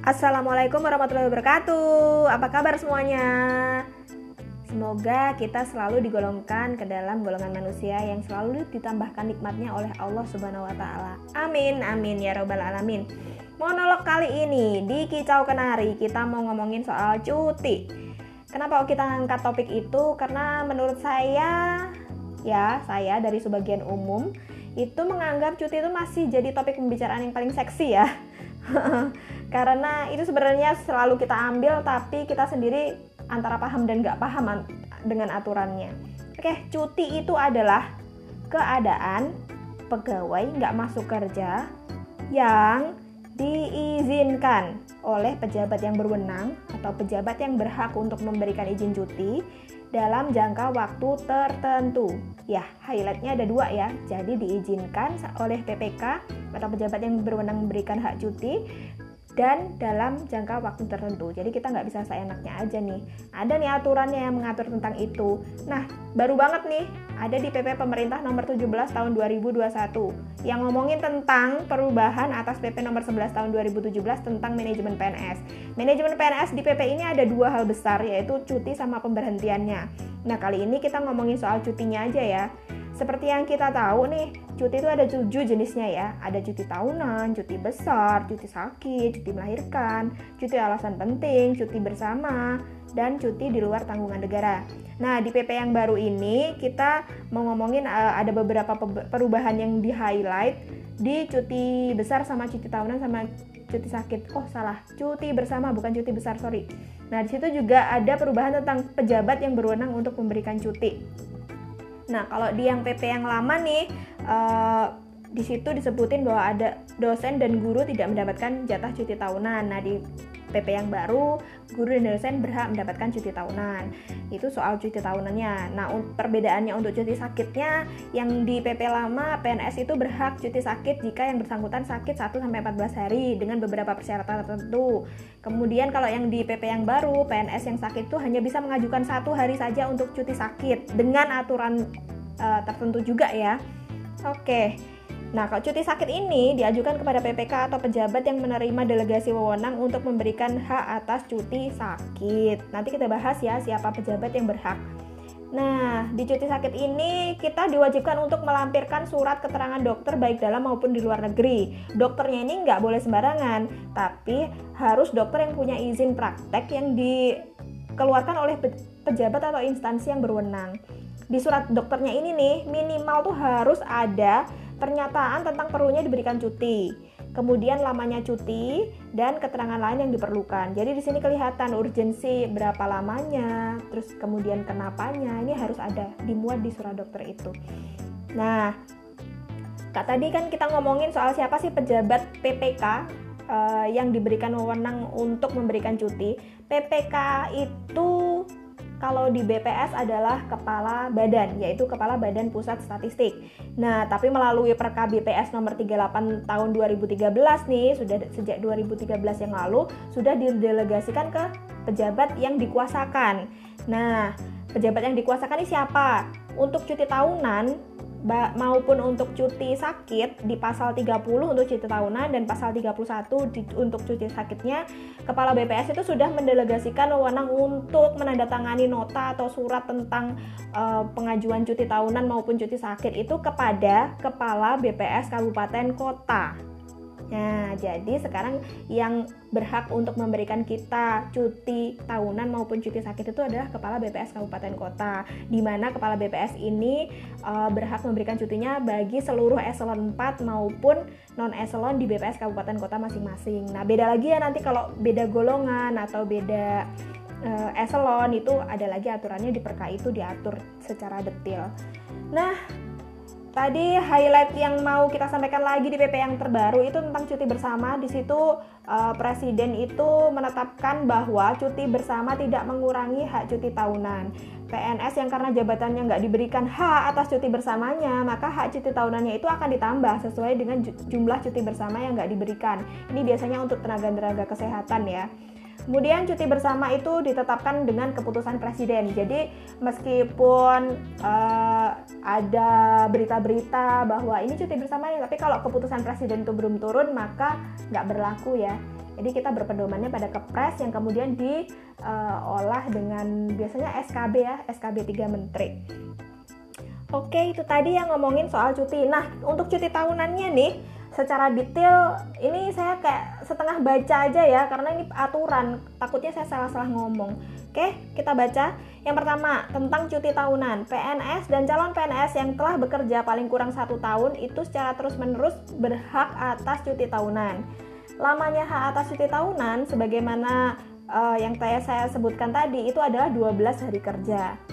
Assalamualaikum warahmatullahi wabarakatuh. Apa kabar semuanya? Semoga kita selalu digolongkan ke dalam golongan manusia yang selalu ditambahkan nikmatnya oleh Allah Subhanahu wa taala. Amin amin ya robbal alamin. Monolog kali ini di Kicau Kenari kita mau ngomongin soal cuti. Kenapa kita angkat topik itu? Karena menurut saya ya, saya dari sebagian umum itu menganggap cuti itu masih jadi topik pembicaraan yang paling seksi ya. karena itu sebenarnya selalu kita ambil tapi kita sendiri antara paham dan nggak paham dengan aturannya oke cuti itu adalah keadaan pegawai nggak masuk kerja yang diizinkan oleh pejabat yang berwenang atau pejabat yang berhak untuk memberikan izin cuti dalam jangka waktu tertentu. Ya, highlightnya ada dua ya. Jadi diizinkan oleh PPK atau pejabat yang berwenang memberikan hak cuti dan dalam jangka waktu tertentu. Jadi kita nggak bisa seenaknya aja nih. Ada nih aturannya yang mengatur tentang itu. Nah, baru banget nih ada di PP Pemerintah nomor 17 tahun 2021 yang ngomongin tentang perubahan atas PP nomor 11 tahun 2017 tentang manajemen PNS. Manajemen PNS di PP ini ada dua hal besar yaitu cuti sama pemberhentiannya. Nah, kali ini kita ngomongin soal cutinya aja ya. Seperti yang kita tahu nih, cuti itu ada tujuh jenisnya ya. Ada cuti tahunan, cuti besar, cuti sakit, cuti melahirkan, cuti alasan penting, cuti bersama, dan cuti di luar tanggungan negara. Nah, di PP yang baru ini kita mau ngomongin uh, ada beberapa perubahan yang di-highlight di cuti besar sama cuti tahunan sama cuti sakit. Oh, salah. Cuti bersama bukan cuti besar, sorry. Nah, di situ juga ada perubahan tentang pejabat yang berwenang untuk memberikan cuti. Nah, kalau di yang PP yang lama nih, uh, di situ disebutin bahwa ada dosen dan guru tidak mendapatkan jatah cuti tahunan. Nah, di PP yang baru, guru dan dosen berhak mendapatkan cuti tahunan. Itu soal cuti tahunannya. Nah, perbedaannya untuk cuti sakitnya, yang di PP lama PNS itu berhak cuti sakit jika yang bersangkutan sakit 1 sampai 14 hari dengan beberapa persyaratan tertentu. Kemudian kalau yang di PP yang baru, PNS yang sakit itu hanya bisa mengajukan satu hari saja untuk cuti sakit dengan aturan uh, tertentu juga ya. Oke. Nah, kalau cuti sakit ini diajukan kepada PPK atau pejabat yang menerima delegasi wewenang untuk memberikan hak atas cuti sakit. Nanti kita bahas ya siapa pejabat yang berhak. Nah, di cuti sakit ini kita diwajibkan untuk melampirkan surat keterangan dokter baik dalam maupun di luar negeri. Dokternya ini nggak boleh sembarangan, tapi harus dokter yang punya izin praktek yang dikeluarkan oleh pejabat atau instansi yang berwenang. Di surat dokternya ini nih, minimal tuh harus ada pernyataan tentang perlunya diberikan cuti, kemudian lamanya cuti dan keterangan lain yang diperlukan. Jadi di sini kelihatan urgensi berapa lamanya, terus kemudian kenapanya ini harus ada dimuat di surat dokter itu. Nah, Kak tadi kan kita ngomongin soal siapa sih pejabat PPK uh, eh, yang diberikan wewenang untuk memberikan cuti. PPK itu kalau di BPS adalah kepala badan, yaitu kepala badan pusat statistik. Nah, tapi melalui Perka BPS nomor 38 tahun 2013 nih, sudah sejak 2013 yang lalu sudah didelegasikan ke pejabat yang dikuasakan. Nah, pejabat yang dikuasakan ini siapa? Untuk cuti tahunan maupun untuk cuti sakit di pasal 30 untuk cuti tahunan dan pasal 31 di, untuk cuti sakitnya kepala BPS itu sudah mendelegasikan wewenang untuk menandatangani nota atau surat tentang uh, pengajuan cuti tahunan maupun cuti sakit itu kepada kepala BPS kabupaten kota. Nah, jadi sekarang yang berhak untuk memberikan kita cuti tahunan maupun cuti sakit itu adalah kepala BPS kabupaten kota. Di mana kepala BPS ini uh, berhak memberikan cutinya bagi seluruh eselon 4 maupun non eselon di BPS kabupaten kota masing-masing. Nah, beda lagi ya nanti kalau beda golongan atau beda uh, eselon itu ada lagi aturannya di perka itu diatur secara detail. Nah, Tadi highlight yang mau kita sampaikan lagi di PP yang terbaru itu tentang cuti bersama. Di situ uh, presiden itu menetapkan bahwa cuti bersama tidak mengurangi hak cuti tahunan. PNS yang karena jabatannya nggak diberikan hak atas cuti bersamanya, maka hak cuti tahunannya itu akan ditambah sesuai dengan jumlah cuti bersama yang nggak diberikan. Ini biasanya untuk tenaga-tenaga kesehatan ya. Kemudian cuti bersama itu ditetapkan dengan keputusan presiden. Jadi meskipun uh, ada berita-berita bahwa ini cuti bersama ya, tapi kalau keputusan presiden itu belum turun maka nggak berlaku ya. Jadi kita berpedomannya pada kepres yang kemudian diolah uh, dengan biasanya SKB ya, SKB 3 menteri. Oke, itu tadi yang ngomongin soal cuti. Nah, untuk cuti tahunannya nih, secara detail ini saya kayak setengah baca aja ya karena ini aturan. Takutnya saya salah-salah ngomong. Oke kita baca. Yang pertama tentang cuti tahunan. PNS dan calon PNS yang telah bekerja paling kurang satu tahun itu secara terus-menerus berhak atas cuti tahunan. Lamanya hak atas cuti tahunan sebagaimana uh, yang saya sebutkan tadi itu adalah 12 hari kerja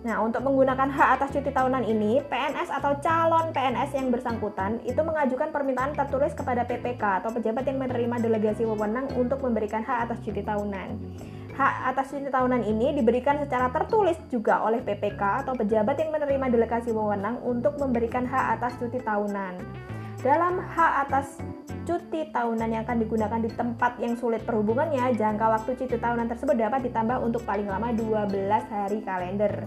Nah, untuk menggunakan hak atas cuti tahunan ini, PNS atau calon PNS yang bersangkutan itu mengajukan permintaan tertulis kepada PPK atau pejabat yang menerima delegasi wewenang untuk memberikan hak atas cuti tahunan. Hak atas cuti tahunan ini diberikan secara tertulis juga oleh PPK atau pejabat yang menerima delegasi wewenang untuk memberikan hak atas cuti tahunan. Dalam hak atas cuti tahunan yang akan digunakan di tempat yang sulit perhubungannya, jangka waktu cuti tahunan tersebut dapat ditambah untuk paling lama 12 hari kalender.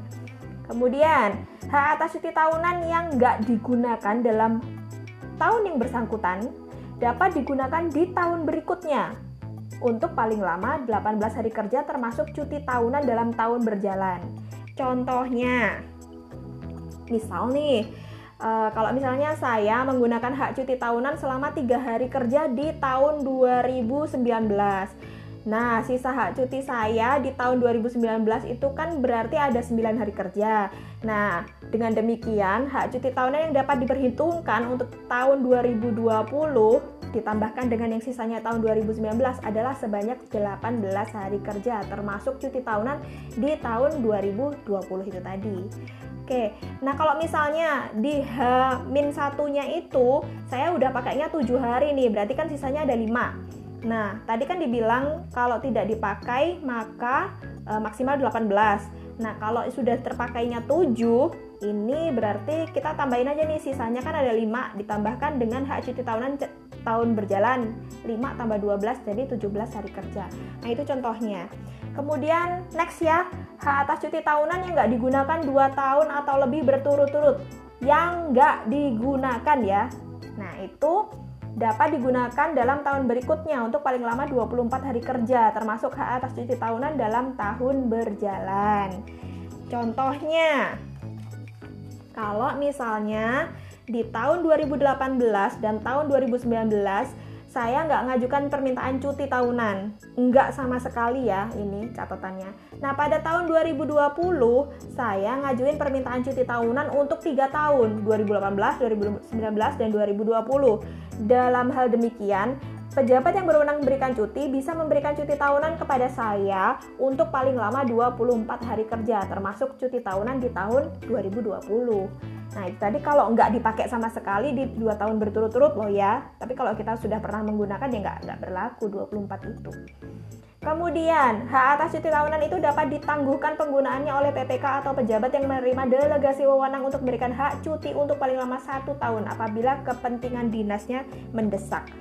Kemudian, hak atas cuti tahunan yang nggak digunakan dalam tahun yang bersangkutan dapat digunakan di tahun berikutnya untuk paling lama 18 hari kerja termasuk cuti tahunan dalam tahun berjalan. Contohnya, misal nih, uh, kalau misalnya saya menggunakan hak cuti tahunan selama tiga hari kerja di tahun 2019 Nah, sisa hak cuti saya di tahun 2019 itu kan berarti ada 9 hari kerja. Nah, dengan demikian hak cuti tahunan yang dapat diperhitungkan untuk tahun 2020 ditambahkan dengan yang sisanya tahun 2019 adalah sebanyak 18 hari kerja termasuk cuti tahunan di tahun 2020 itu tadi. Oke, nah kalau misalnya di H-1-nya itu saya udah pakainya 7 hari nih, berarti kan sisanya ada 5. Nah, tadi kan dibilang kalau tidak dipakai maka e, maksimal 18. Nah, kalau sudah terpakainya 7, ini berarti kita tambahin aja nih sisanya kan ada 5 ditambahkan dengan hak cuti tahunan tahun berjalan 5 tambah 12 jadi 17 hari kerja. Nah, itu contohnya. Kemudian next ya, hak atas cuti tahunan yang nggak digunakan 2 tahun atau lebih berturut-turut. Yang nggak digunakan ya. Nah itu dapat digunakan dalam tahun berikutnya untuk paling lama 24 hari kerja termasuk hak atas cuti tahunan dalam tahun berjalan. Contohnya, kalau misalnya di tahun 2018 dan tahun 2019 saya nggak ngajukan permintaan cuti tahunan. Nggak sama sekali ya ini catatannya. Nah pada tahun 2020 saya ngajuin permintaan cuti tahunan untuk tiga tahun 2018, 2019, dan 2020. Dalam hal demikian Pejabat yang berwenang memberikan cuti bisa memberikan cuti tahunan kepada saya untuk paling lama 24 hari kerja, termasuk cuti tahunan di tahun 2020. Nah itu tadi kalau nggak dipakai sama sekali di dua tahun berturut-turut loh ya. Tapi kalau kita sudah pernah menggunakan ya nggak nggak berlaku 24 itu. Kemudian, hak atas cuti tahunan itu dapat ditangguhkan penggunaannya oleh PPK atau pejabat yang menerima delegasi wewenang untuk memberikan hak cuti untuk paling lama satu tahun apabila kepentingan dinasnya mendesak.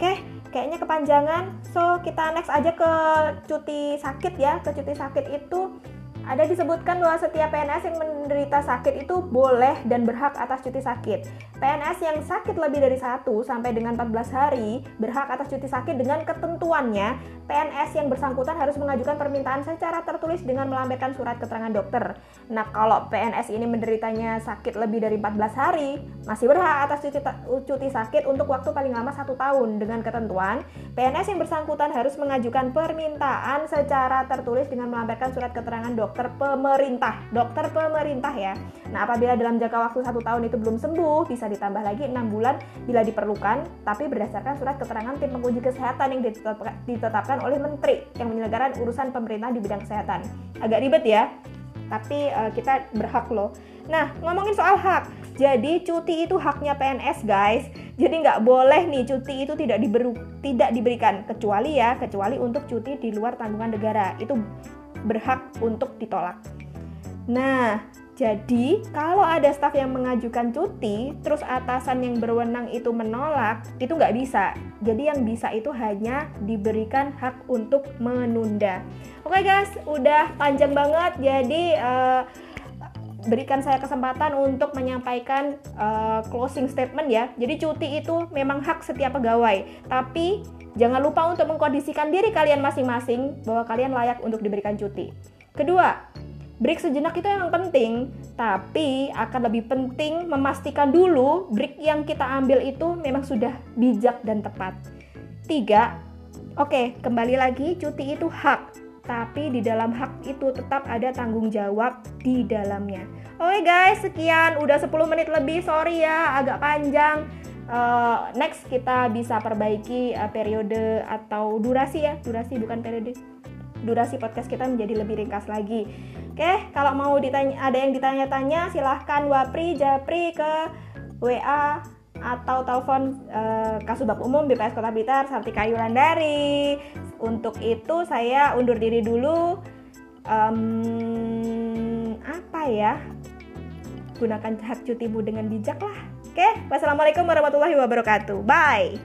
Oke, kayaknya kepanjangan. So, kita next aja ke cuti sakit ya. Ke cuti sakit itu ada disebutkan bahwa setiap PNS yang menderita sakit itu boleh dan berhak atas cuti sakit. PNS yang sakit lebih dari 1 sampai dengan 14 hari berhak atas cuti sakit dengan ketentuannya PNS yang bersangkutan harus mengajukan permintaan secara tertulis dengan melampirkan surat keterangan dokter. Nah, kalau PNS ini menderitanya sakit lebih dari 14 hari, masih berhak atas cuti, cuti sakit untuk waktu paling lama satu tahun dengan ketentuan PNS yang bersangkutan harus mengajukan permintaan secara tertulis dengan melampirkan surat keterangan dokter pemerintah dokter pemerintah ya nah apabila dalam jangka waktu satu tahun itu belum sembuh bisa ditambah lagi enam bulan bila diperlukan tapi berdasarkan surat keterangan tim penguji kesehatan yang ditetapkan oleh menteri yang menyelenggarakan urusan pemerintah di bidang kesehatan. Agak ribet ya tapi uh, kita berhak loh. Nah ngomongin soal hak jadi cuti itu haknya PNS guys. Jadi nggak boleh nih cuti itu tidak diberi tidak diberikan kecuali ya kecuali untuk cuti di luar tanggungan negara. Itu berhak untuk ditolak. Nah, jadi kalau ada staf yang mengajukan cuti, terus atasan yang berwenang itu menolak, itu nggak bisa. Jadi yang bisa itu hanya diberikan hak untuk menunda. Oke guys, udah panjang banget. Jadi uh, berikan saya kesempatan untuk menyampaikan uh, closing statement ya. Jadi cuti itu memang hak setiap pegawai, tapi jangan lupa untuk mengkondisikan diri kalian masing-masing bahwa kalian layak untuk diberikan cuti. Kedua, break sejenak itu emang penting, tapi akan lebih penting memastikan dulu break yang kita ambil itu memang sudah bijak dan tepat. Tiga, oke, kembali lagi cuti itu hak, tapi di dalam hak itu tetap ada tanggung jawab di dalamnya. Oke guys, sekian udah 10 menit lebih, sorry ya agak panjang. Uh, next kita bisa perbaiki uh, periode atau durasi ya, durasi bukan periode. Durasi podcast kita menjadi lebih ringkas lagi. Oke, kalau mau ditanya ada yang ditanya-tanya silahkan Wapri Japri ke WA atau telepon uh, Kasubag Umum BPS Kota Blitar Sartika Yulandari. Untuk itu saya undur diri dulu. Um, apa ya? Gunakan hak cutimu dengan bijak lah. Oke, wassalamualaikum warahmatullahi wabarakatuh. Bye.